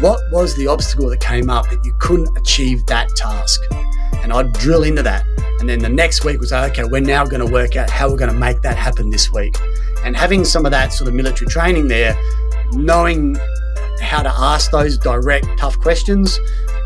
what was the obstacle that came up that you couldn't achieve that task? And I'd drill into that. And then the next week was, okay, we're now going to work out how we're going to make that happen this week. And having some of that sort of military training there, knowing how to ask those direct, tough questions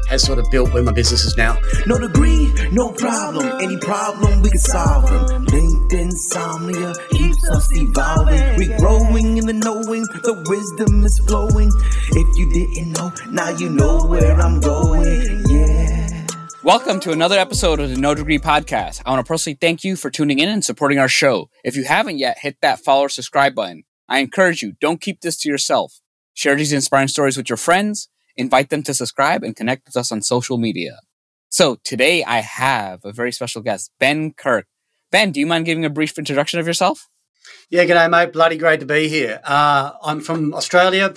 has sort of built where my business is now. No degree, no problem. Any problem, we can solve them. Insomnia keeps us evolving. We growing in the knowing, the wisdom is flowing. If you didn't know, now you know where I'm going. Yeah. Welcome to another episode of the No Degree Podcast. I want to personally thank you for tuning in and supporting our show. If you haven't yet, hit that follow or subscribe button. I encourage you, don't keep this to yourself. Share these inspiring stories with your friends, invite them to subscribe, and connect with us on social media. So today I have a very special guest, Ben Kirk. Ben, do you mind giving a brief introduction of yourself? Yeah, g'day, mate. Bloody great to be here. Uh, I'm from Australia.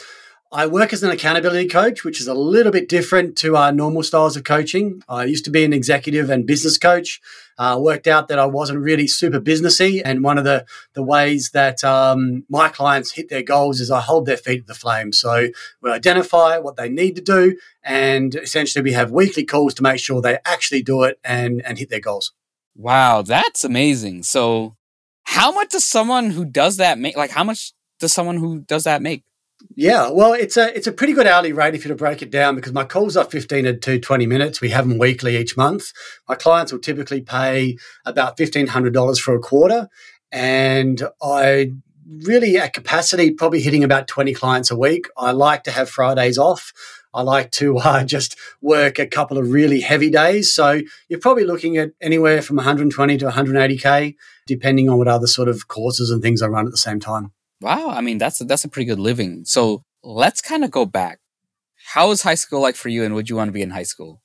I work as an accountability coach, which is a little bit different to our normal styles of coaching. I used to be an executive and business coach. Uh, worked out that I wasn't really super businessy, and one of the the ways that um, my clients hit their goals is I hold their feet to the flame. So we identify what they need to do, and essentially we have weekly calls to make sure they actually do it and and hit their goals. Wow, that's amazing. So, how much does someone who does that make? Like, how much does someone who does that make? Yeah, well, it's a it's a pretty good hourly rate if you to break it down because my calls are fifteen to twenty minutes. We have them weekly each month. My clients will typically pay about fifteen hundred dollars for a quarter, and I really at capacity probably hitting about twenty clients a week. I like to have Fridays off. I like to uh, just work a couple of really heavy days. So you're probably looking at anywhere from 120 to 180k, depending on what other sort of courses and things I run at the same time. Wow, I mean that's a, that's a pretty good living. So let's kind of go back. How was high school like for you, and would you want to be in high school?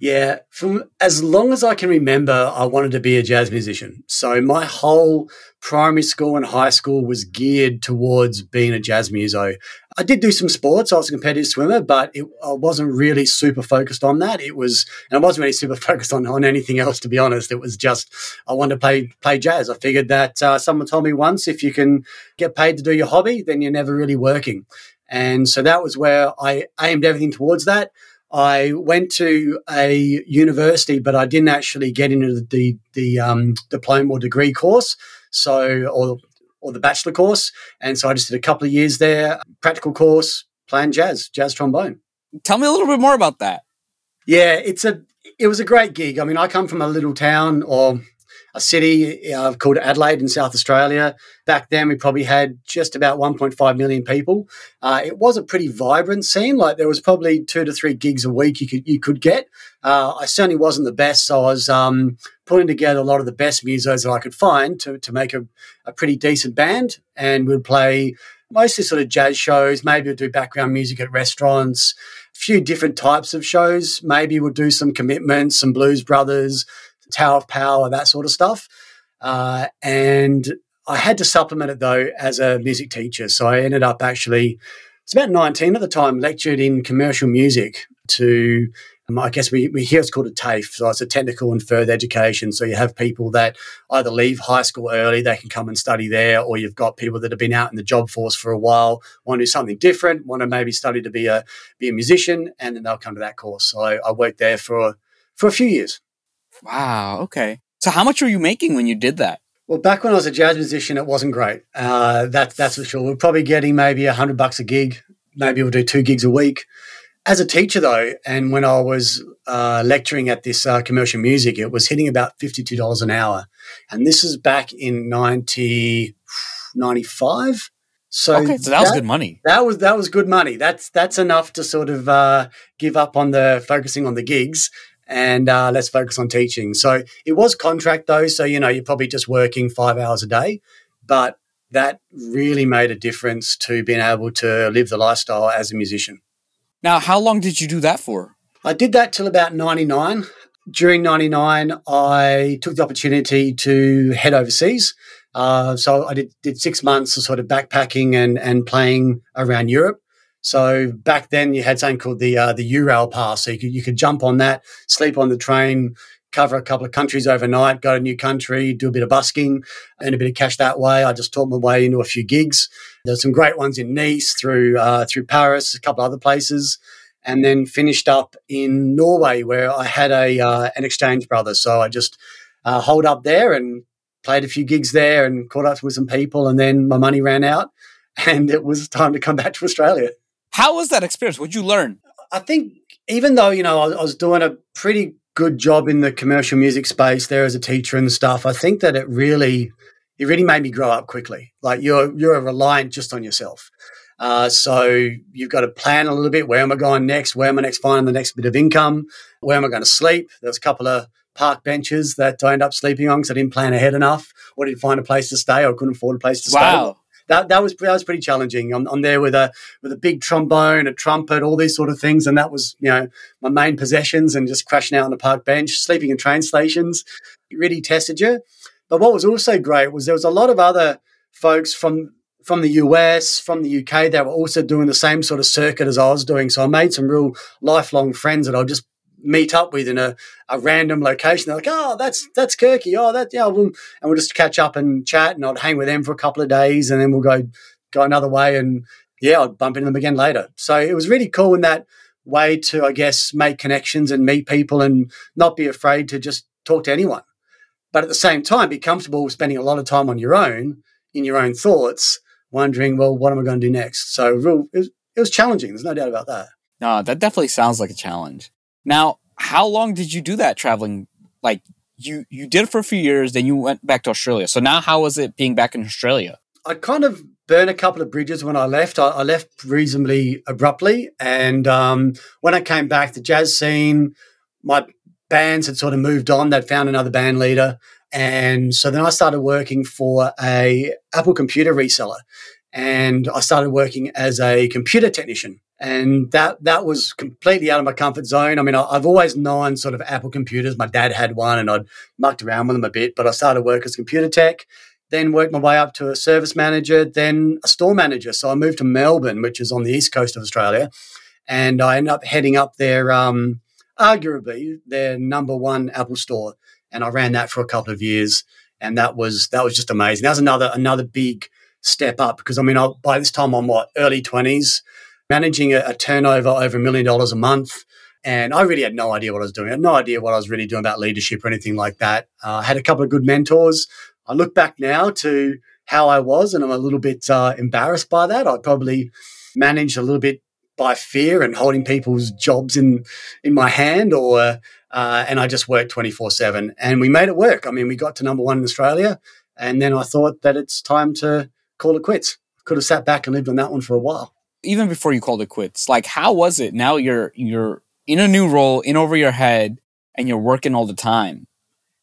Yeah, from as long as I can remember, I wanted to be a jazz musician. So my whole primary school and high school was geared towards being a jazz muso. I did do some sports. I was a competitive swimmer, but it, I wasn't really super focused on that. It was, and I wasn't really super focused on, on anything else, to be honest. It was just, I wanted to play, play jazz. I figured that uh, someone told me once, if you can get paid to do your hobby, then you're never really working. And so that was where I aimed everything towards that. I went to a university, but I didn't actually get into the, the, the um, diploma or degree course. So, or or the bachelor course. And so I just did a couple of years there, practical course, playing jazz, jazz trombone. Tell me a little bit more about that. Yeah, it's a it was a great gig. I mean, I come from a little town or a city uh, called Adelaide in South Australia. Back then, we probably had just about 1.5 million people. Uh, it was a pretty vibrant scene. Like there was probably two to three gigs a week you could you could get. Uh, I certainly wasn't the best, so I was um, putting together a lot of the best musos that I could find to to make a, a pretty decent band, and we'd play mostly sort of jazz shows. Maybe we'd do background music at restaurants. A few different types of shows. Maybe we'd do some commitments, some Blues Brothers, Tower of Power, that sort of stuff. Uh, and I had to supplement it though as a music teacher. So I ended up actually, it's about 19 at the time, lectured in commercial music to, um, I guess we, we here it's called a TAFE. So it's a technical and further education. So you have people that either leave high school early, they can come and study there, or you've got people that have been out in the job force for a while, want to do something different, want to maybe study to be a, be a musician, and then they'll come to that course. So I, I worked there for, for a few years. Wow. Okay. So how much were you making when you did that? Well, back when I was a jazz musician, it wasn't great. Uh, that, that's for sure. We're probably getting maybe a hundred bucks a gig. Maybe we'll do two gigs a week. As a teacher, though, and when I was uh, lecturing at this uh, commercial music, it was hitting about fifty-two dollars an hour, and this is back in 90, 95. So, okay, so that, that, was good money. That was that was good money. That's that's enough to sort of uh, give up on the focusing on the gigs and uh, let's focus on teaching. So it was contract though, so you know you're probably just working five hours a day, but that really made a difference to being able to live the lifestyle as a musician. Now, how long did you do that for? I did that till about 99. During 99, I took the opportunity to head overseas. Uh, so I did, did six months of sort of backpacking and, and playing around Europe. So back then you had something called the uh, the Eurail pass. So you could you could jump on that, sleep on the train, cover a couple of countries overnight, go to a new country, do a bit of busking, and a bit of cash that way. I just taught my way into a few gigs. There's some great ones in Nice, through uh, through Paris, a couple other places, and then finished up in Norway where I had a uh, an exchange brother. So I just uh, holed up there and played a few gigs there and caught up with some people, and then my money ran out, and it was time to come back to Australia. How was that experience? What'd you learn? I think even though you know I, I was doing a pretty good job in the commercial music space there as a teacher and stuff, I think that it really it really made me grow up quickly. Like you're you're reliant just on yourself. Uh, so you've got to plan a little bit. Where am I going next? Where am I next finding the next bit of income? Where am I going to sleep? There's a couple of park benches that I ended up sleeping on because I didn't plan ahead enough, or didn't find a place to stay, or couldn't afford a place to wow. stay. That, that was that was pretty challenging. I'm, I'm there with a with a big trombone, a trumpet, all these sort of things, and that was you know my main possessions, and just crashing out on the park bench, sleeping in train stations, it really tested you. But what was also great was there was a lot of other folks from from the US, from the UK that were also doing the same sort of circuit as I was doing. So I made some real lifelong friends that I'll just meet up with in a, a random location. They're like, oh, that's that's Kirky. Oh, that yeah, we'll, and we'll just catch up and chat, and I'd hang with them for a couple of days, and then we'll go go another way, and yeah, I'd bump into them again later. So it was really cool in that way to, I guess, make connections and meet people, and not be afraid to just talk to anyone. But at the same time, be comfortable spending a lot of time on your own in your own thoughts wondering, well, what am I going to do next? So real, it, was, it was challenging. There's no doubt about that. No, that definitely sounds like a challenge. Now, how long did you do that traveling? Like you, you did it for a few years, then you went back to Australia. So now, how was it being back in Australia? I kind of burned a couple of bridges when I left. I, I left reasonably abruptly, and um, when I came back, the jazz scene, my bands had sort of moved on. They'd found another band leader, and so then I started working for a Apple computer reseller and I started working as a computer technician. And that that was completely out of my comfort zone. I mean, I, have always known sort of Apple computers. My dad had one, and I'd mucked around with them a bit. But I started work as computer tech, then worked my way up to a service manager, then a store manager. So I moved to Melbourne, which is on the east coast of Australia, and I ended up heading up their um, arguably their number one Apple store and I ran that for a couple of years, and that was that was just amazing. That was another another big step up because I mean, I, by this time I'm what early twenties, managing a, a turnover over a million dollars a month. And I really had no idea what I was doing. I had no idea what I was really doing about leadership or anything like that. Uh, I had a couple of good mentors. I look back now to how I was, and I'm a little bit uh, embarrassed by that. I probably managed a little bit by fear and holding people's jobs in in my hand, or uh, and I just worked 24 7. And we made it work. I mean, we got to number one in Australia. And then I thought that it's time to call it quits. Could have sat back and lived on that one for a while. Even before you called it quits, like how was it? Now you're you're in a new role, in over your head, and you're working all the time.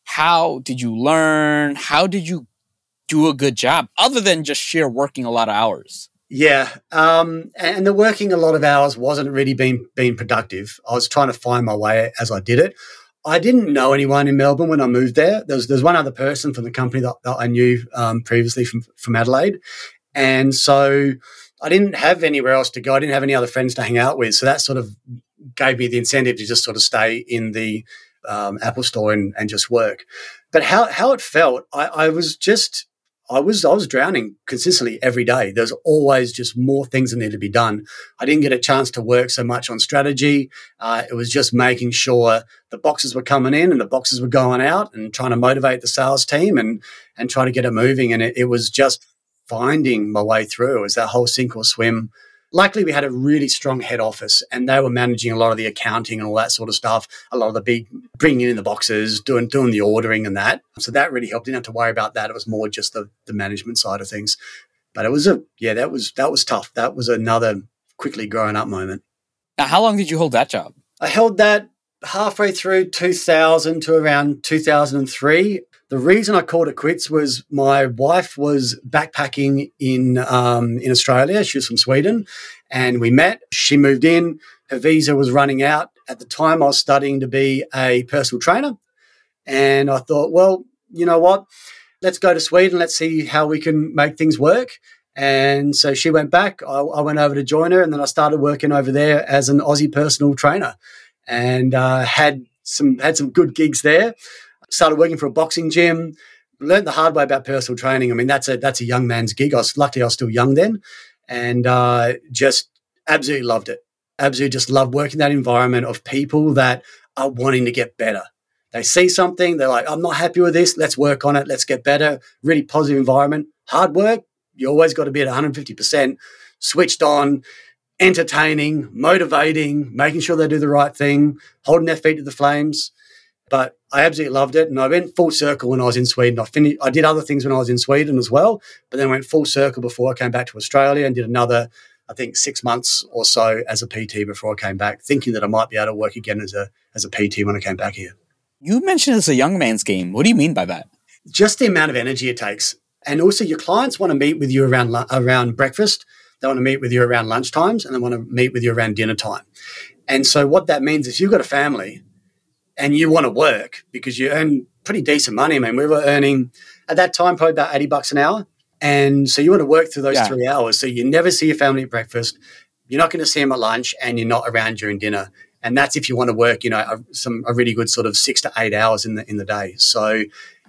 How did you learn? How did you do a good job other than just sheer working a lot of hours? Yeah, um, and the working a lot of hours wasn't really being being productive. I was trying to find my way as I did it. I didn't know anyone in Melbourne when I moved there. There was there's one other person from the company that, that I knew um, previously from from Adelaide, and so I didn't have anywhere else to go. I didn't have any other friends to hang out with. So that sort of gave me the incentive to just sort of stay in the um, Apple store and, and just work. But how how it felt, I, I was just I was I was drowning consistently every day. There's always just more things that need to be done. I didn't get a chance to work so much on strategy. Uh, it was just making sure the boxes were coming in and the boxes were going out, and trying to motivate the sales team and and try to get it moving. And it, it was just finding my way through. It was that whole sink or swim. Luckily we had a really strong head office and they were managing a lot of the accounting and all that sort of stuff. A lot of the big bringing in the boxes doing doing the ordering and that. So that really helped. Didn't have to worry about that. It was more just the, the management side of things. But it was a yeah that was that was tough. That was another quickly growing up moment. Now how long did you hold that job? I held that halfway through 2000 to around 2003 the reason I called it quits was my wife was backpacking in um, in Australia. She was from Sweden, and we met. She moved in. Her visa was running out at the time. I was studying to be a personal trainer, and I thought, well, you know what? Let's go to Sweden. Let's see how we can make things work. And so she went back. I, I went over to join her, and then I started working over there as an Aussie personal trainer, and uh, had some had some good gigs there started working for a boxing gym. Learned the hard way about personal training. I mean, that's a that's a young man's gig. I was luckily I was still young then, and uh, just absolutely loved it. absolutely just love working that environment of people that are wanting to get better. They see something, they're like, I'm not happy with this. Let's work on it. Let's get better. Really positive environment. Hard work, you always got to be at 150%, switched on, entertaining, motivating, making sure they do the right thing, holding their feet to the flames. But I absolutely loved it. And I went full circle when I was in Sweden. I finished, I did other things when I was in Sweden as well, but then went full circle before I came back to Australia and did another, I think, six months or so as a PT before I came back, thinking that I might be able to work again as a, as a PT when I came back here. You mentioned it's a young man's game. What do you mean by that? Just the amount of energy it takes. And also, your clients want to meet with you around, around breakfast. They want to meet with you around lunch times and they want to meet with you around dinner time. And so, what that means is you've got a family and you want to work because you earn pretty decent money. I mean, we were earning at that time probably about 80 bucks an hour. And so, you want to work through those yeah. three hours. So, you never see your family at breakfast. You're not going to see them at lunch and you're not around during dinner and that's if you want to work, you know, a, some a really good sort of six to eight hours in the in the day. So,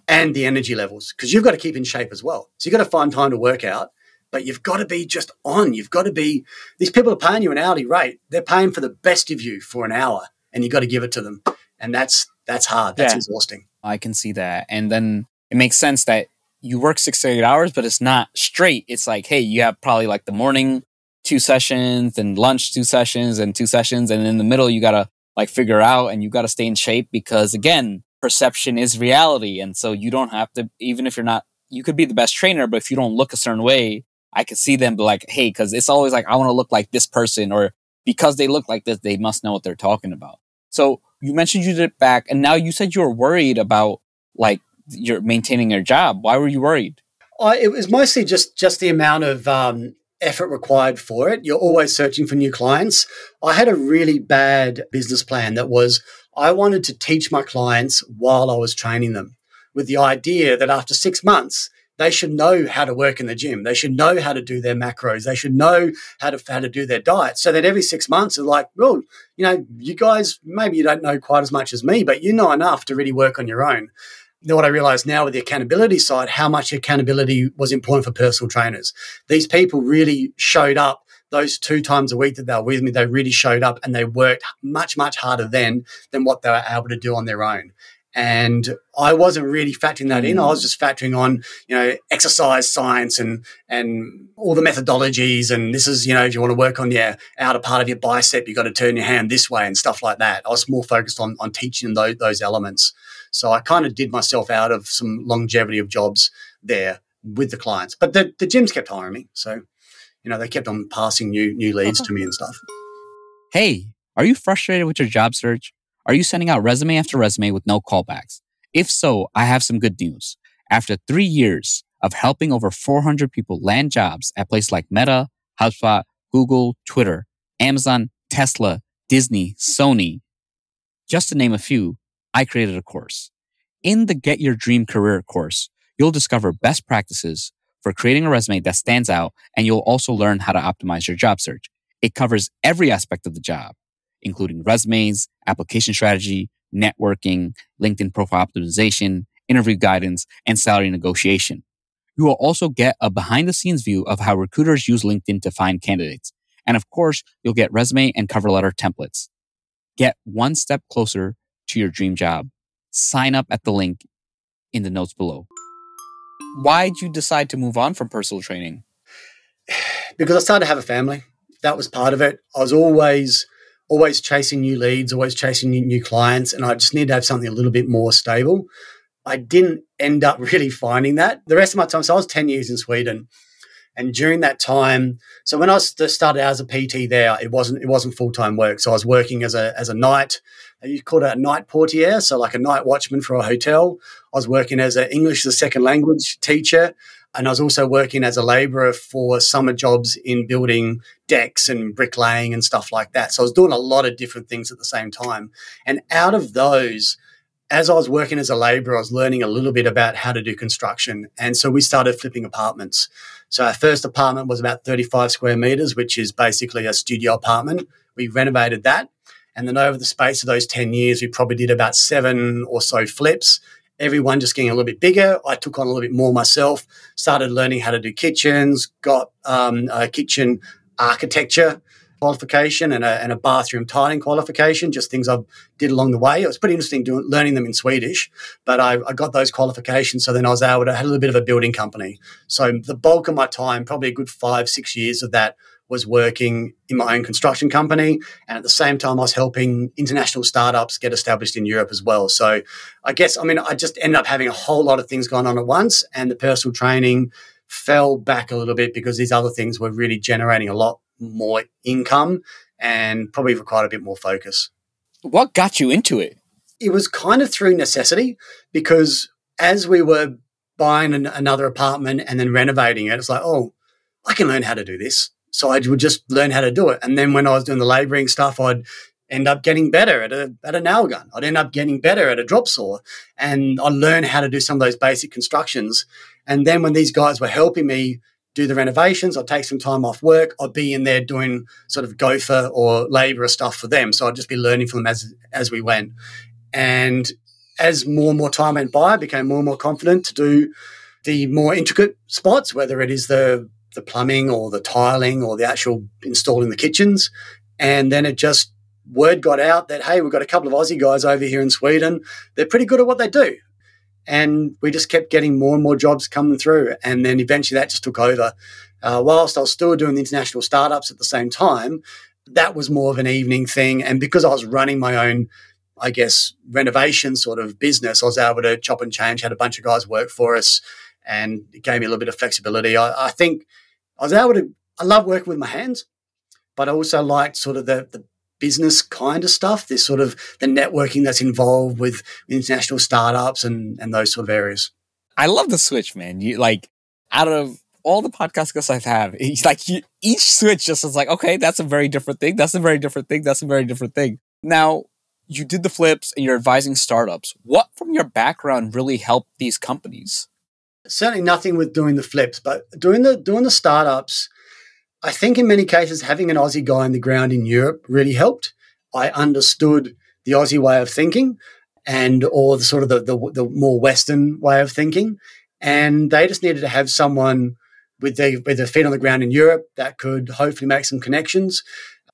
and the energy levels because you've got to keep in shape as well. So you've got to find time to work out, but you've got to be just on. You've got to be. These people are paying you an hourly rate. They're paying for the best of you for an hour, and you've got to give it to them. And that's that's hard. That's yeah, exhausting. I can see that. And then it makes sense that you work six to eight hours, but it's not straight. It's like, hey, you have probably like the morning two sessions and lunch two sessions and two sessions. And in the middle, you got to like figure out and you got to stay in shape because again, perception is reality. And so you don't have to, even if you're not, you could be the best trainer, but if you don't look a certain way, I could see them be like, Hey, cause it's always like, I want to look like this person or because they look like this, they must know what they're talking about. So you mentioned you did it back and now you said you were worried about like you're maintaining your job. Why were you worried? Uh, it was mostly just just the amount of um, effort required for it. You're always searching for new clients. I had a really bad business plan that was I wanted to teach my clients while I was training them with the idea that after six months, they should know how to work in the gym. They should know how to do their macros. They should know how to how to do their diet. So that every six months, they're like, well, you know, you guys maybe you don't know quite as much as me, but you know enough to really work on your own what I realize now with the accountability side, how much accountability was important for personal trainers. These people really showed up those two times a week that they were with me. They really showed up and they worked much, much harder then than what they were able to do on their own. And I wasn't really factoring that in. I was just factoring on, you know, exercise science and and all the methodologies. And this is, you know, if you want to work on your outer part of your bicep, you've got to turn your hand this way and stuff like that. I was more focused on on teaching those those elements. So I kind of did myself out of some longevity of jobs there with the clients. But the, the gyms kept hiring me. So, you know, they kept on passing new new leads to me and stuff. Hey, are you frustrated with your job search? Are you sending out resume after resume with no callbacks? If so, I have some good news. After three years of helping over 400 people land jobs at places like Meta, HubSpot, Google, Twitter, Amazon, Tesla, Disney, Sony, just to name a few, I created a course. In the Get Your Dream Career course, you'll discover best practices for creating a resume that stands out, and you'll also learn how to optimize your job search. It covers every aspect of the job, including resumes, application strategy, networking, LinkedIn profile optimization, interview guidance, and salary negotiation. You will also get a behind the scenes view of how recruiters use LinkedIn to find candidates. And of course, you'll get resume and cover letter templates. Get one step closer to your dream job, sign up at the link in the notes below. Why did you decide to move on from personal training? Because I started to have a family. That was part of it. I was always always chasing new leads, always chasing new, new clients, and I just needed to have something a little bit more stable. I didn't end up really finding that. The rest of my time, so I was 10 years in Sweden. And during that time, so when I started out as a PT there, it wasn't it wasn't full time work. So I was working as a as a night, uh, you called it a night portier, so like a night watchman for a hotel. I was working as an English as a second language teacher, and I was also working as a labourer for summer jobs in building decks and bricklaying and stuff like that. So I was doing a lot of different things at the same time. And out of those, as I was working as a labourer, I was learning a little bit about how to do construction. And so we started flipping apartments. So our first apartment was about 35 square meters, which is basically a studio apartment. We renovated that. And then over the space of those 10 years, we probably did about seven or so flips. Everyone just getting a little bit bigger. I took on a little bit more myself, started learning how to do kitchens, got um, a kitchen architecture qualification and a, and a bathroom tiling qualification, just things I did along the way. It was pretty interesting doing, learning them in Swedish, but I, I, got those qualifications. So then I was able to have a little bit of a building company. So the bulk of my time, probably a good five, six years of that was working in my own construction company. And at the same time, I was helping international startups get established in Europe as well. So I guess, I mean, I just ended up having a whole lot of things going on at once. And the personal training fell back a little bit because these other things were really generating a lot more income and probably required a bit more focus. What got you into it? It was kind of through necessity because as we were buying an, another apartment and then renovating it, it's like, oh, I can learn how to do this. So I would just learn how to do it. And then when I was doing the laboring stuff, I'd end up getting better at a, at a nail gun. I'd end up getting better at a drop saw. And I learned how to do some of those basic constructions. And then when these guys were helping me do the renovations. I'd take some time off work. I'd be in there doing sort of gopher or labourer stuff for them. So I'd just be learning from them as as we went. And as more and more time went by, I became more and more confident to do the more intricate spots, whether it is the the plumbing or the tiling or the actual installing the kitchens. And then it just word got out that hey, we've got a couple of Aussie guys over here in Sweden. They're pretty good at what they do and we just kept getting more and more jobs coming through. And then eventually that just took over. Uh, whilst I was still doing the international startups at the same time, that was more of an evening thing. And because I was running my own, I guess, renovation sort of business, I was able to chop and change, had a bunch of guys work for us, and it gave me a little bit of flexibility. I, I think I was able to, I love working with my hands, but I also liked sort of the, the business kind of stuff. this sort of the networking that's involved with international startups and and those sort of areas. I love the switch, man. You like out of all the podcast guests I've had, it's like you, each switch just is like, okay, that's a very different thing. That's a very different thing. That's a very different thing. Now, you did the flips and you're advising startups. What from your background really helped these companies? Certainly nothing with doing the flips, but doing the doing the startups I think in many cases, having an Aussie guy on the ground in Europe really helped. I understood the Aussie way of thinking and or the sort of the, the, the more Western way of thinking. And they just needed to have someone with their, with their feet on the ground in Europe that could hopefully make some connections.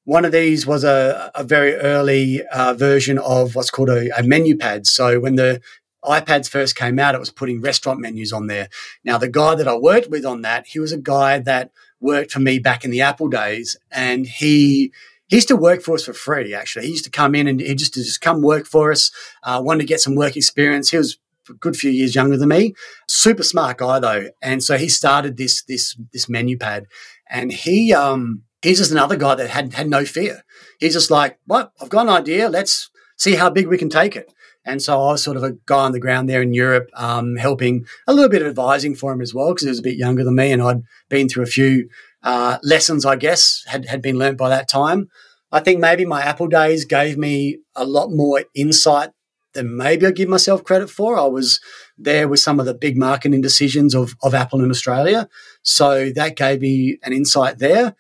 One of these was a, a very early uh, version of what's called a, a menu pad. So when the iPads first came out, it was putting restaurant menus on there. Now, the guy that I worked with on that, he was a guy that worked for me back in the Apple days, and he he used to work for us for free. Actually, he used to come in and he just to just come work for us. Uh, wanted to get some work experience. He was a good few years younger than me. Super smart guy though, and so he started this this this menu pad, and he um he's just another guy that had had no fear. He's just like, what? I've got an idea. Let's see how big we can take it. And so I was sort of a guy on the ground there in Europe, um, helping a little bit of advising for him as well, because he was a bit younger than me and I'd been through a few uh, lessons, I guess, had, had been learnt by that time. I think maybe my Apple days gave me a lot more insight than maybe I give myself credit for. I was there with some of the big marketing decisions of, of Apple in Australia. So that gave me an insight there.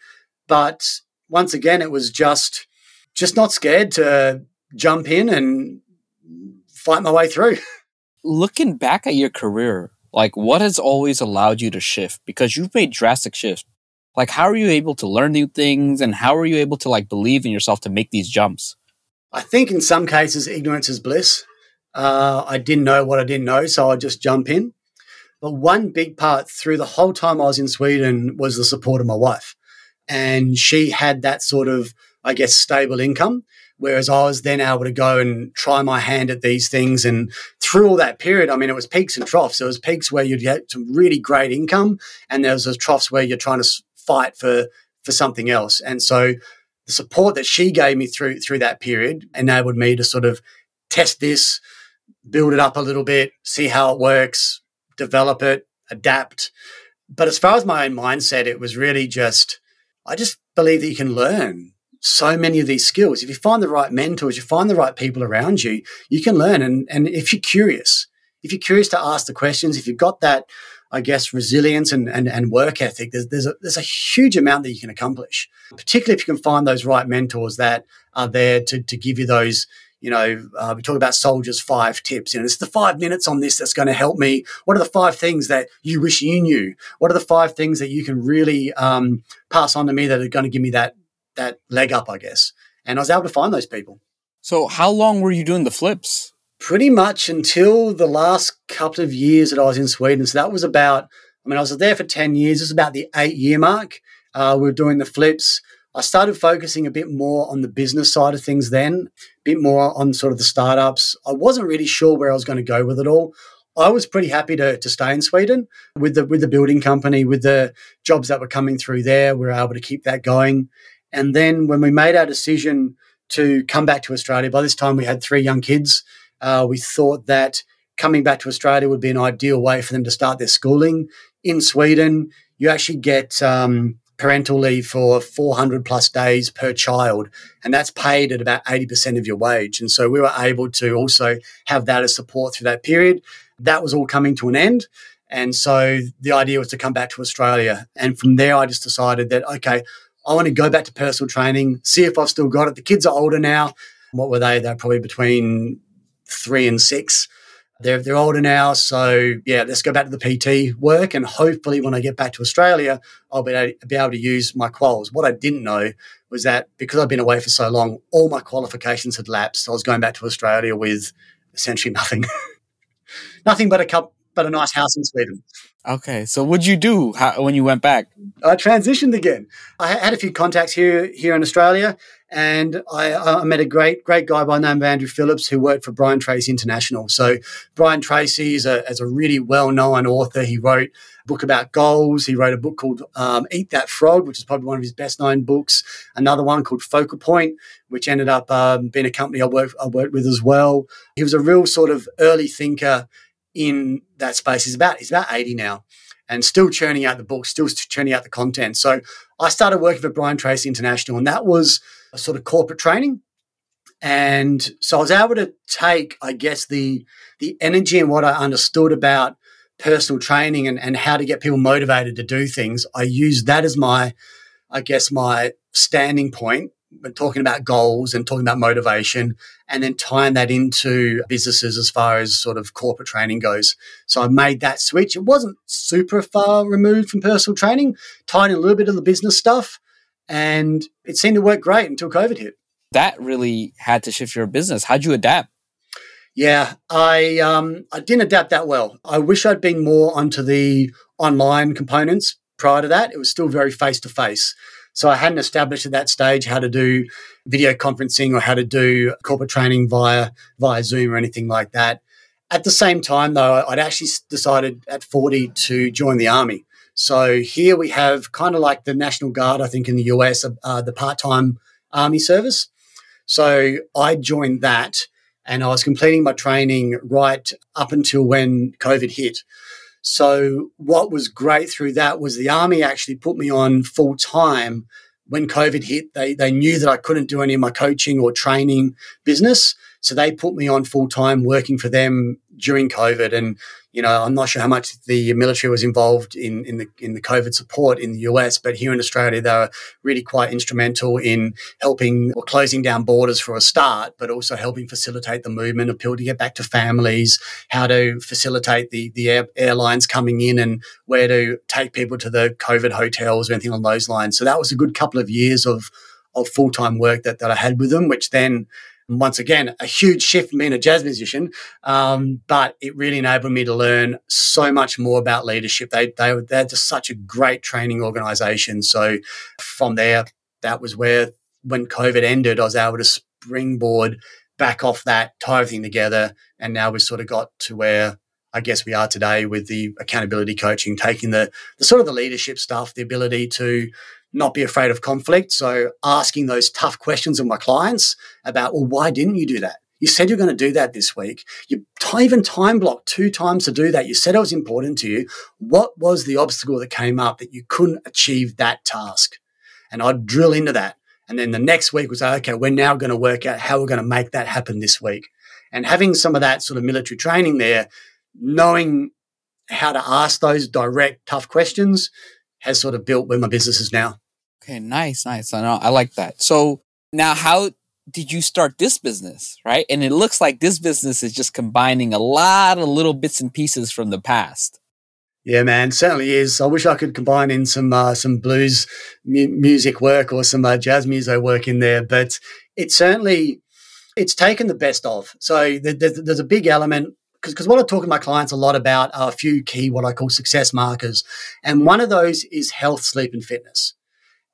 But once again, it was just just not scared to jump in and fight my way through. Looking back at your career, like what has always allowed you to shift? Because you've made drastic shifts. Like how are you able to learn new things and how are you able to like believe in yourself to make these jumps? I think in some cases ignorance is bliss. Uh, I didn't know what I didn't know, so I just jump in. But one big part through the whole time I was in Sweden was the support of my wife. And she had that sort of, I guess, stable income. Whereas I was then able to go and try my hand at these things. And through all that period, I mean, it was peaks and troughs. There was peaks where you'd get some really great income, and there was those troughs where you're trying to fight for for something else. And so the support that she gave me through through that period enabled me to sort of test this, build it up a little bit, see how it works, develop it, adapt. But as far as my own mindset, it was really just I just believe that you can learn so many of these skills. If you find the right mentors, you find the right people around you, you can learn. And, and if you're curious, if you're curious to ask the questions, if you've got that, I guess, resilience and, and, and work ethic, there's, there's, a, there's a huge amount that you can accomplish, particularly if you can find those right mentors that are there to, to give you those, you know, uh, we talk about soldiers' five tips. You know, it's the five minutes on this that's going to help me. What are the five things that you wish you knew? What are the five things that you can really um, pass on to me that are going to give me that that leg up, I guess. And I was able to find those people. So, how long were you doing the flips? Pretty much until the last couple of years that I was in Sweden. So that was about, I mean, I was there for 10 years. This is about the eight year mark. Uh, we were doing the flips. I started focusing a bit more on the business side of things then, a bit more on sort of the startups. I wasn't really sure where I was going to go with it all. I was pretty happy to, to stay in Sweden with the with the building company, with the jobs that were coming through there. We were able to keep that going. And then when we made our decision to come back to Australia, by this time we had three young kids. Uh, we thought that coming back to Australia would be an ideal way for them to start their schooling. In Sweden, you actually get um, parental leave for 400 plus days per child, and that's paid at about 80% of your wage. And so we were able to also have that as support through that period. That was all coming to an end. And so the idea was to come back to Australia. And from there, I just decided that, okay, I want to go back to personal training, see if I've still got it. The kids are older now. What were they? They're probably between three and six. They're, they're older now. So, yeah, let's go back to the PT work. And hopefully, when I get back to Australia, I'll be able, be able to use my quals. What I didn't know was that because I've been away for so long, all my qualifications had lapsed. I was going back to Australia with essentially nothing. nothing but a cup, but a nice house in Sweden. Okay, so what'd you do how, when you went back? I transitioned again. I had a few contacts here here in Australia, and I, I, met a great great guy by the name of Andrew Phillips who worked for Brian Tracy International. So Brian Tracy is a, is a really well known author. He wrote a book about goals. He wrote a book called um, Eat That Frog, which is probably one of his best known books. Another one called Focal Point, which ended up um, being a company I worked I worked with as well. He was a real sort of early thinker in that space. He's about he's about eighty now and still churning out the books, still churning out the content. So I started working for Brian Tracy International, and that was a sort of corporate training. And so I was able to take, I guess, the the energy and what I understood about personal training and, and how to get people motivated to do things. I used that as my, I guess, my standing point when talking about goals and talking about motivation and then tying that into businesses as far as sort of corporate training goes. So I made that switch. It wasn't super far removed from personal training, tied in a little bit of the business stuff, and it seemed to work great until COVID hit. That really had to shift your business. How'd you adapt? Yeah, I um, I didn't adapt that well. I wish I'd been more onto the online components prior to that. It was still very face to face. So I hadn't established at that stage how to do video conferencing or how to do corporate training via via Zoom or anything like that. At the same time, though, I'd actually decided at 40 to join the army. So here we have kind of like the National Guard, I think, in the US, uh, the part time army service. So I joined that and I was completing my training right up until when COVID hit. So what was great through that was the army actually put me on full time when COVID hit. They they knew that I couldn't do any of my coaching or training business, so they put me on full time working for them during COVID. And you know, I'm not sure how much the military was involved in, in the in the COVID support in the US, but here in Australia, they were really quite instrumental in helping or closing down borders for a start, but also helping facilitate the movement of people to get back to families, how to facilitate the the air, airlines coming in, and where to take people to the COVID hotels or anything on those lines. So that was a good couple of years of of full time work that, that I had with them, which then once again, a huge shift from being a jazz musician, um, but it really enabled me to learn so much more about leadership. They, they, they're just such a great training organization. So from there, that was where, when COVID ended, I was able to springboard back off that, tie everything together. And now we've sort of got to where I guess we are today with the accountability coaching, taking the, the sort of the leadership stuff, the ability to not be afraid of conflict. So asking those tough questions of my clients about, well, why didn't you do that? You said you're going to do that this week. You even time blocked two times to do that. You said it was important to you. What was the obstacle that came up that you couldn't achieve that task? And I'd drill into that. And then the next week was, okay, we're now going to work out how we're going to make that happen this week. And having some of that sort of military training there, knowing how to ask those direct, tough questions, has sort of built where my business is now. Okay, nice, nice. I know I like that. So now how did you start this business, right? And it looks like this business is just combining a lot of little bits and pieces from the past. Yeah, man, certainly is. I wish I could combine in some uh, some blues mu- music work or some uh, jazz music work in there, but it certainly it's taken the best of. So there's, there's a big element because what I talk to my clients a lot about are a few key what I call success markers, and one of those is health, sleep, and fitness,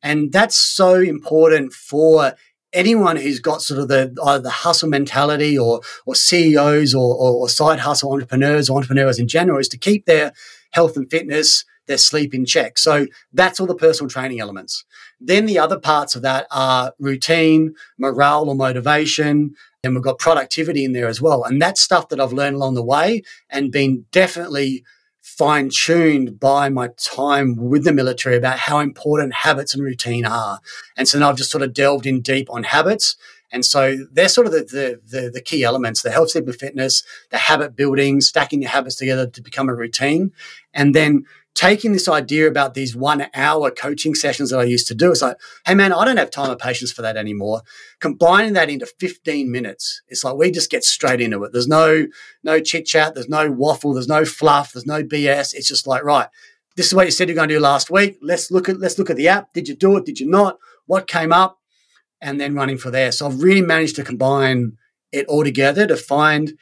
and that's so important for anyone who's got sort of the either the hustle mentality or or CEOs or, or, or side hustle entrepreneurs or entrepreneurs in general is to keep their health and fitness, their sleep in check. So that's all the personal training elements. Then the other parts of that are routine, morale or motivation, and we've got productivity in there as well. And that's stuff that I've learned along the way and been definitely fine tuned by my time with the military about how important habits and routine are. And so now I've just sort of delved in deep on habits. And so they're sort of the, the, the, the key elements, the health, sleep, and fitness, the habit building, stacking your habits together to become a routine. And then taking this idea about these one hour coaching sessions that I used to do, it's like, hey man, I don't have time or patience for that anymore. Combining that into 15 minutes, it's like we just get straight into it. There's no no chit chat, there's no waffle, there's no fluff, there's no BS. It's just like, right, this is what you said you're going to do last week. Let's look at let's look at the app. Did you do it? Did you not? What came up? And then running for there. So I've really managed to combine it all together to find,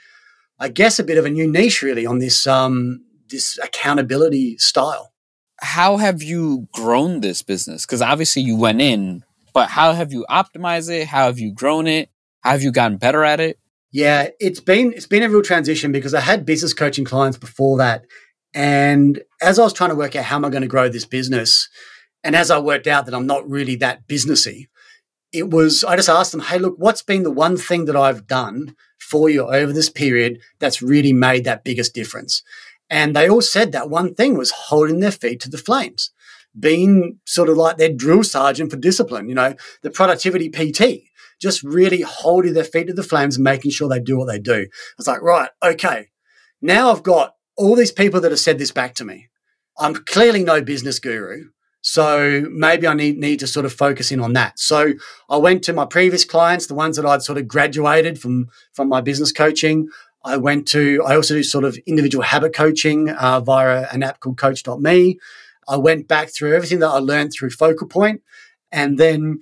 I guess, a bit of a new niche really on this um, this accountability style. How have you grown this business? Because obviously you went in, but how have you optimized it? How have you grown it? How have you gotten better at it? Yeah, it's been it's been a real transition because I had business coaching clients before that. And as I was trying to work out how am I going to grow this business, and as I worked out that I'm not really that businessy, it was I just asked them, hey, look, what's been the one thing that I've done for you over this period that's really made that biggest difference? And they all said that one thing was holding their feet to the flames, being sort of like their drill sergeant for discipline, you know, the productivity PT, just really holding their feet to the flames, making sure they do what they do. I was like, right, okay. Now I've got all these people that have said this back to me. I'm clearly no business guru. So maybe I need, need to sort of focus in on that. So I went to my previous clients, the ones that I'd sort of graduated from, from my business coaching. I went to, I also do sort of individual habit coaching uh, via an app called coach.me. I went back through everything that I learned through Focal Point and then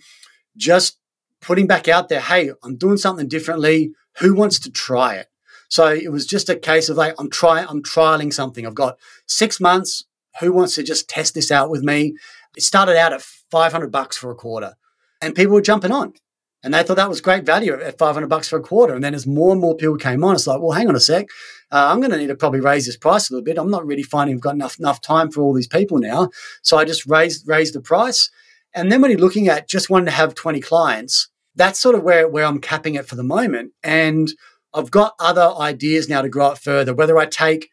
just putting back out there, hey, I'm doing something differently. Who wants to try it? So it was just a case of like, I'm trying, I'm trialing something. I've got six months. Who wants to just test this out with me? It started out at 500 bucks for a quarter and people were jumping on. And they thought that was great value at 500 bucks for a quarter. And then as more and more people came on, it's like, well, hang on a sec. Uh, I'm going to need to probably raise this price a little bit. I'm not really finding I've got enough, enough time for all these people now. So I just raised, raised the price. And then when you're looking at just wanting to have 20 clients, that's sort of where, where I'm capping it for the moment. And I've got other ideas now to grow it further, whether I take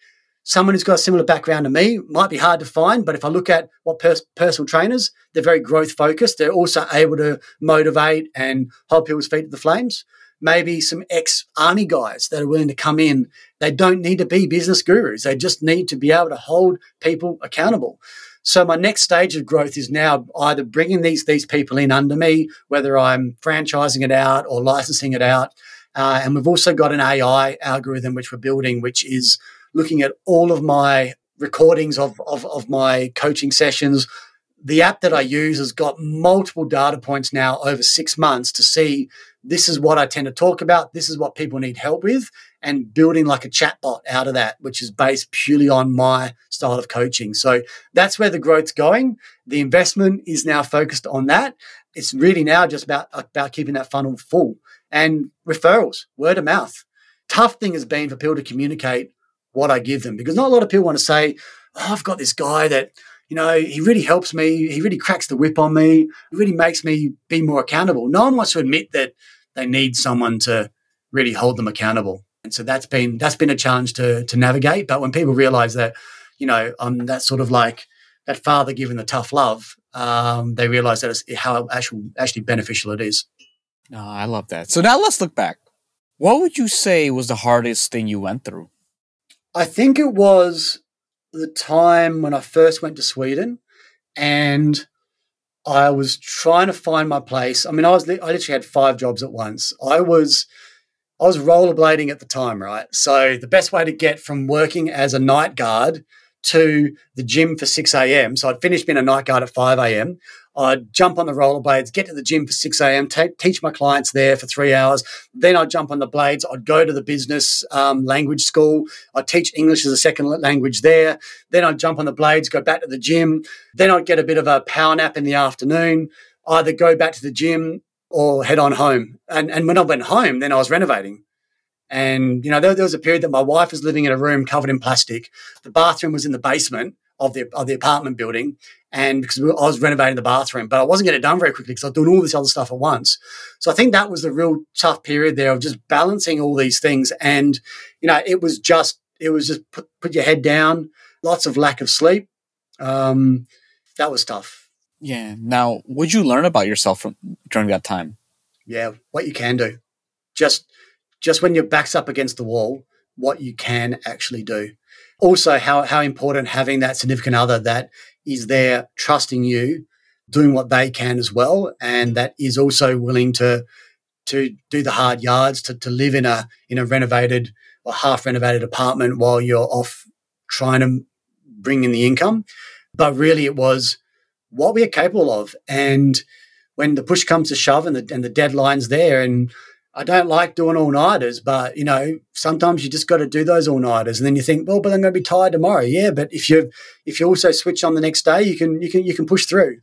someone who's got a similar background to me might be hard to find but if i look at what pers- personal trainers they're very growth focused. They're also able to motivate and hold people's feet to the flames. Maybe some ex army guys that are willing to come in they don't need to be business gurus. They just need to be able to hold people accountable. So my next stage of growth is now either bringing these these people in under me whether i'm franchising it out or licensing it out uh, and we've also got an ai algorithm which we're building which is looking at all of my recordings of, of, of my coaching sessions. The app that I use has got multiple data points now over six months to see this is what I tend to talk about, this is what people need help with, and building like a chatbot out of that, which is based purely on my style of coaching. So that's where the growth's going. The investment is now focused on that. It's really now just about, about keeping that funnel full and referrals, word of mouth. Tough thing has been for people to communicate what I give them because not a lot of people want to say, oh, I've got this guy that, you know, he really helps me. He really cracks the whip on me. He really makes me be more accountable. No one wants to admit that they need someone to really hold them accountable. And so that's been that's been a challenge to to navigate. But when people realize that, you know, I'm that sort of like that father giving the tough love, um, they realize that it's how actually actually beneficial it is. No, I love that. So now let's look back. What would you say was the hardest thing you went through? I think it was the time when I first went to Sweden and I was trying to find my place. I mean, I was I literally had five jobs at once. I was I was rollerblading at the time, right? So the best way to get from working as a night guard to the gym for 6 a.m. So I'd finish being a night guard at 5 a.m. I'd jump on the rollerblades, get to the gym for 6 a.m., t- teach my clients there for three hours. Then I'd jump on the blades. I'd go to the business um, language school. I'd teach English as a second language there. Then I'd jump on the blades, go back to the gym. Then I'd get a bit of a power nap in the afternoon, either go back to the gym or head on home. And, and when I went home, then I was renovating. And, you know, there, there was a period that my wife was living in a room covered in plastic. The bathroom was in the basement of the, of the apartment building. And because I was renovating the bathroom, but I wasn't getting it done very quickly because I was doing all this other stuff at once. So I think that was the real tough period there of just balancing all these things. And, you know, it was just, it was just put, put your head down, lots of lack of sleep. Um, that was tough. Yeah. Now, would you learn about yourself from during that time? Yeah, what you can do. Just just when your back's up against the wall, what you can actually do. Also, how, how important having that significant other that is there trusting you, doing what they can as well, and that is also willing to to do the hard yards, to, to live in a in a renovated or half renovated apartment while you're off trying to bring in the income. But really it was what we are capable of. And when the push comes to shove and the and the deadline's there and I don't like doing all nighters, but you know, sometimes you just got to do those all nighters, and then you think, well, but I'm going to be tired tomorrow. Yeah, but if you if you also switch on the next day, you can you can you can push through,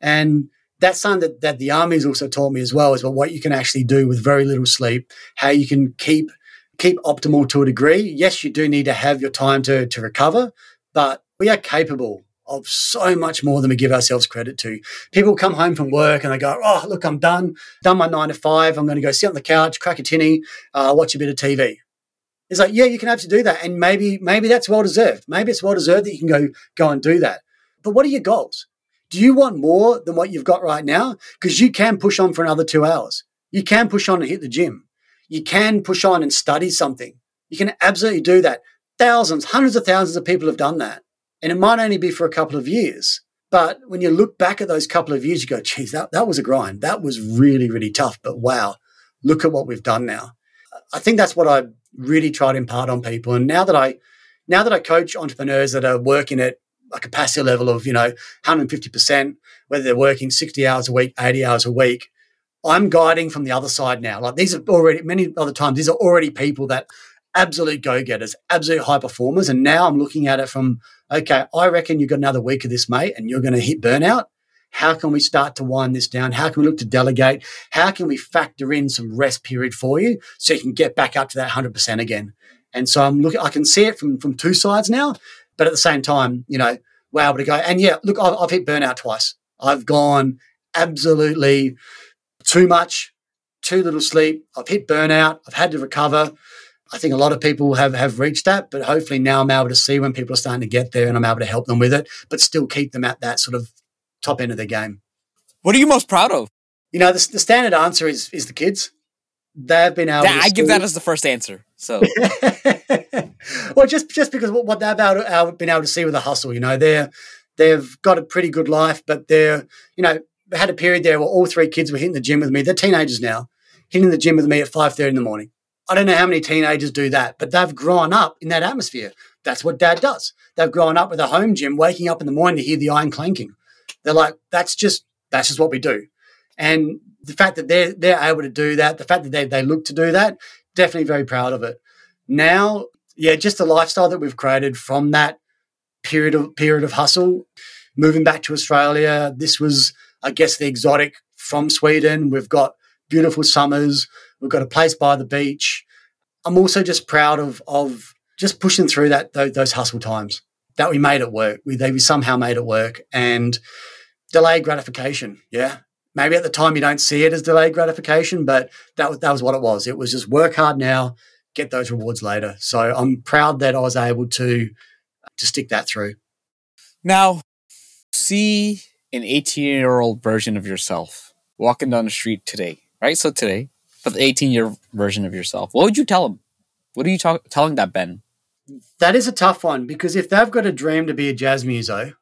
and that's something that, that the army's also taught me as well is about what you can actually do with very little sleep, how you can keep keep optimal to a degree. Yes, you do need to have your time to to recover, but we are capable of so much more than we give ourselves credit to. People come home from work and they go, "Oh, look, I'm done. Done my nine to five. I'm going to go sit on the couch, crack a tinny, uh, watch a bit of TV." It's like, yeah, you can absolutely do that, and maybe maybe that's well deserved. Maybe it's well deserved that you can go go and do that. But what are your goals? Do you want more than what you've got right now? Because you can push on for another two hours. You can push on and hit the gym. You can push on and study something. You can absolutely do that. Thousands, hundreds of thousands of people have done that. And it might only be for a couple of years. But when you look back at those couple of years, you go, geez, that, that was a grind. That was really, really tough. But wow, look at what we've done now. I think that's what I really try to impart on people. And now that I now that I coach entrepreneurs that are working at a capacity level of, you know, 150%, whether they're working 60 hours a week, 80 hours a week, I'm guiding from the other side now. Like these are already many other times, these are already people that absolute go-getters, absolute high performers. And now I'm looking at it from okay, I reckon you've got another week of this, mate, and you're going to hit burnout. How can we start to wind this down? How can we look to delegate? How can we factor in some rest period for you so you can get back up to that 100% again? And so I'm looking, I can see it from, from two sides now, but at the same time, you know, we're able to go. And yeah, look, I've, I've hit burnout twice. I've gone absolutely too much, too little sleep. I've hit burnout. I've had to recover. I think a lot of people have have reached that, but hopefully now I'm able to see when people are starting to get there and I'm able to help them with it, but still keep them at that sort of top end of the game. What are you most proud of? You know, the, the standard answer is is the kids. They've been able. I give that as the first answer. So, well, just just because what they've able, been able to see with the hustle, you know, they're they've got a pretty good life, but they're you know had a period there where all three kids were hitting the gym with me. They're teenagers now, hitting the gym with me at five thirty in the morning I don't know how many teenagers do that, but they've grown up in that atmosphere. That's what dad does. They've grown up with a home gym, waking up in the morning to hear the iron clanking. They're like, that's just that's just what we do. And the fact that they're they're able to do that, the fact that they, they look to do that, definitely very proud of it. Now, yeah, just the lifestyle that we've created from that period of period of hustle, moving back to Australia. This was, I guess, the exotic from Sweden. We've got beautiful summers. We've got a place by the beach. I'm also just proud of of just pushing through that those, those hustle times that we made it work. We they we somehow made it work and delayed gratification. Yeah, maybe at the time you don't see it as delayed gratification, but that was that was what it was. It was just work hard now, get those rewards later. So I'm proud that I was able to uh, to stick that through. Now, see an 18 year old version of yourself walking down the street today, right? So today, for the 18 year version of yourself, what would you tell them? What are you telling that Ben? That is a tough one because if they've got a dream to be a jazz muso,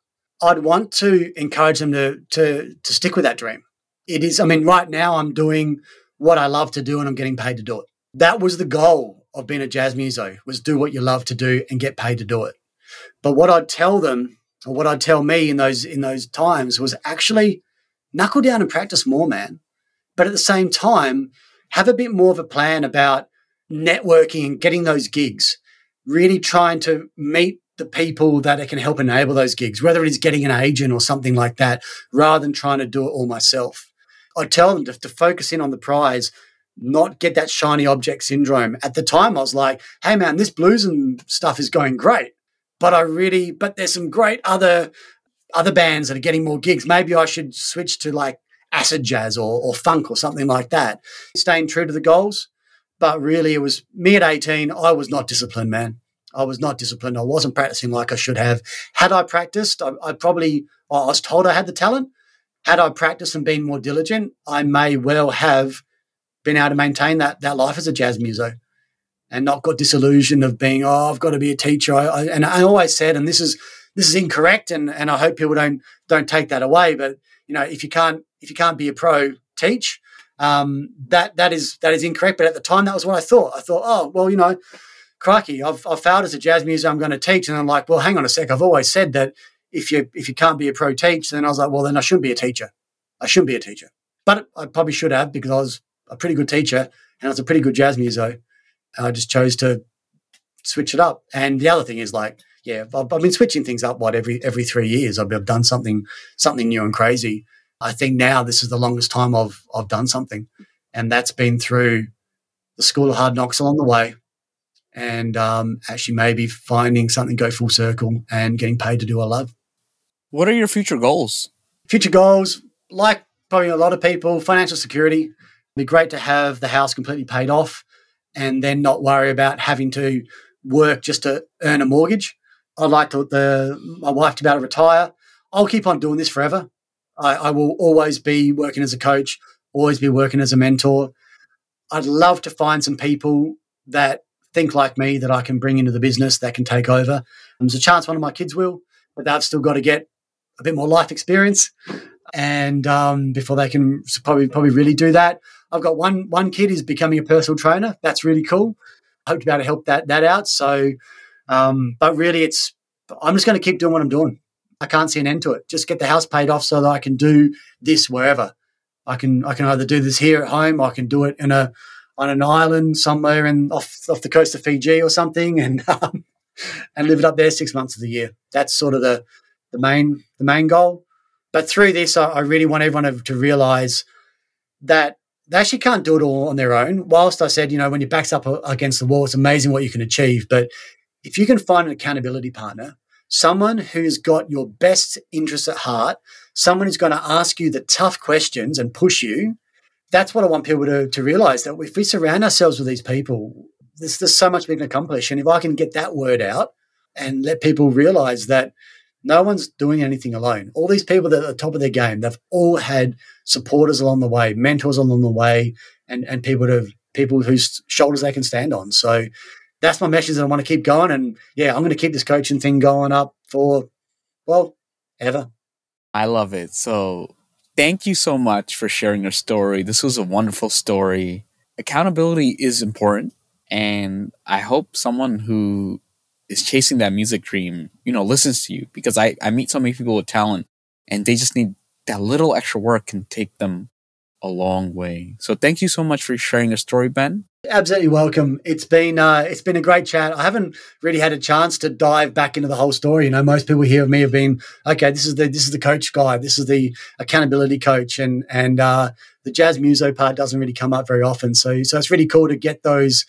I'd want to encourage them to to to stick with that dream. It is, I mean, right now I'm doing what I love to do and I'm getting paid to do it. That was the goal of being a jazz muso was do what you love to do and get paid to do it. But what I'd tell them, or what I'd tell me in those in those times, was actually knuckle down and practice more, man. But at the same time, have a bit more of a plan about networking and getting those gigs. Really trying to meet the people that can help enable those gigs, whether it is getting an agent or something like that, rather than trying to do it all myself. I tell them to, to focus in on the prize, not get that shiny object syndrome. At the time, I was like, hey, man, this blues and stuff is going great. But I really, but there's some great other other bands that are getting more gigs. Maybe I should switch to like acid jazz or, or funk or something like that. Staying true to the goals. But really, it was me at 18. I was not disciplined, man. I was not disciplined. I wasn't practicing like I should have. Had I practiced, I, I probably, I was told I had the talent. Had I practiced and been more diligent, I may well have been able to maintain that that life as a jazz muso and not got disillusioned of being, oh, I've got to be a teacher. I, I, and I always said, and this is this is incorrect, and, and I hope people don't don't take that away. But you know, if you can't if you can't be a pro, teach. Um, that that is that is incorrect. But at the time, that was what I thought. I thought, oh, well, you know, crikey, I've, I've failed as a jazz musician. I'm going to teach. And I'm like, well, hang on a sec. I've always said that if you if you can't be a pro teach, then I was like, well, then I shouldn't be a teacher. I shouldn't be a teacher. But I probably should have because I was a pretty good teacher and I was a pretty good jazz muso. I just chose to switch it up. And the other thing is like, yeah, I've, I've been switching things up. What every every three years, I've, done something something new and crazy. I think now this is the longest time I've I've done something, and that's been through the school of hard knocks along the way, and um, actually maybe finding something go full circle and getting paid to do what I love. What are your future goals? Future goals, like probably a lot of people, financial security. It'd be great to have the house completely paid off and then not worry about having to work just to earn a mortgage. I'd like to, the, my wife to be able to retire. I'll keep on doing this forever. I, I will always be working as a coach, always be working as a mentor. I'd love to find some people that think like me that I can bring into the business that can take over. There's a chance one of my kids will, but they've still got to get a bit more life experience, and um, before they can probably probably really do that. I've got one one kid is becoming a personal trainer. That's really cool. I hope to be able to help that that out. So, um, but really, it's I'm just going to keep doing what I'm doing. I can't see an end to it. Just get the house paid off so that I can do this wherever. I can I can either do this here at home, I can do it in a on an island somewhere in off off the coast of Fiji or something, and um, and live it up there six months of the year. That's sort of the the main the main goal. But through this, I, I really want everyone to, to realize that they actually can't do it all on their own. Whilst I said, you know, when your back's up against the wall, it's amazing what you can achieve. But if you can find an accountability partner, someone who's got your best interests at heart, someone who's going to ask you the tough questions and push you, that's what I want people to, to realize that if we surround ourselves with these people, there's, there's so much we can accomplish. And if I can get that word out and let people realize that no one's doing anything alone. All these people that are at the top of their game, they've all had supporters along the way, mentors along the way, and, and people to people whose shoulders they can stand on. So that's my message that I want to keep going. And yeah, I'm going to keep this coaching thing going up for, well, ever. I love it. So thank you so much for sharing your story. This was a wonderful story. Accountability is important. And I hope someone who is chasing that music dream, you know, listens to you because I, I meet so many people with talent and they just need that little extra work can take them a long way. So thank you so much for sharing your story, Ben. Absolutely welcome. It's been uh, it's been a great chat. I haven't really had a chance to dive back into the whole story. You know, most people here of me have been okay. This is the this is the coach guy. This is the accountability coach, and and uh, the jazz muso part doesn't really come up very often. So so it's really cool to get those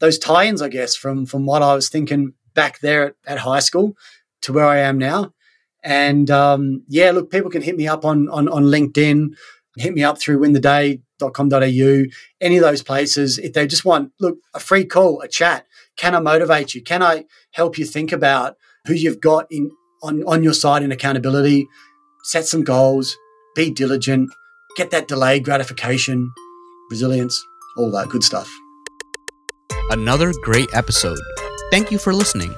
those tie-ins, I guess, from from what I was thinking back there at, at high school to where I am now. And um, yeah, look, people can hit me up on, on, on LinkedIn, hit me up through wintheday.com.au, any of those places. If they just want, look, a free call, a chat, can I motivate you? Can I help you think about who you've got in on, on your side in accountability? Set some goals, be diligent, get that delayed gratification, resilience, all that good stuff. Another great episode. Thank you for listening.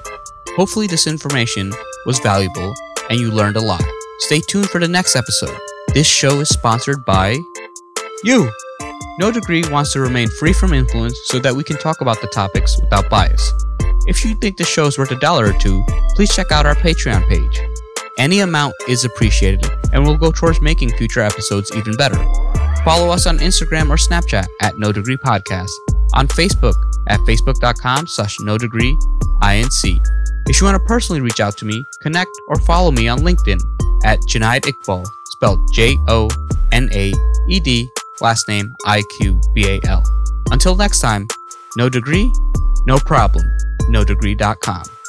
Hopefully, this information was valuable and you learned a lot. Stay tuned for the next episode. This show is sponsored by you. No Degree wants to remain free from influence so that we can talk about the topics without bias. If you think the show is worth a dollar or two, please check out our Patreon page. Any amount is appreciated and will go towards making future episodes even better. Follow us on Instagram or Snapchat at No Degree Podcast, on Facebook at facebook.com slash no degree inc. If you want to personally reach out to me, connect or follow me on LinkedIn at Jonaed Iqbal, spelled J O N A E D, last name I Q B A L. Until next time, no degree, no problem, no degree.com.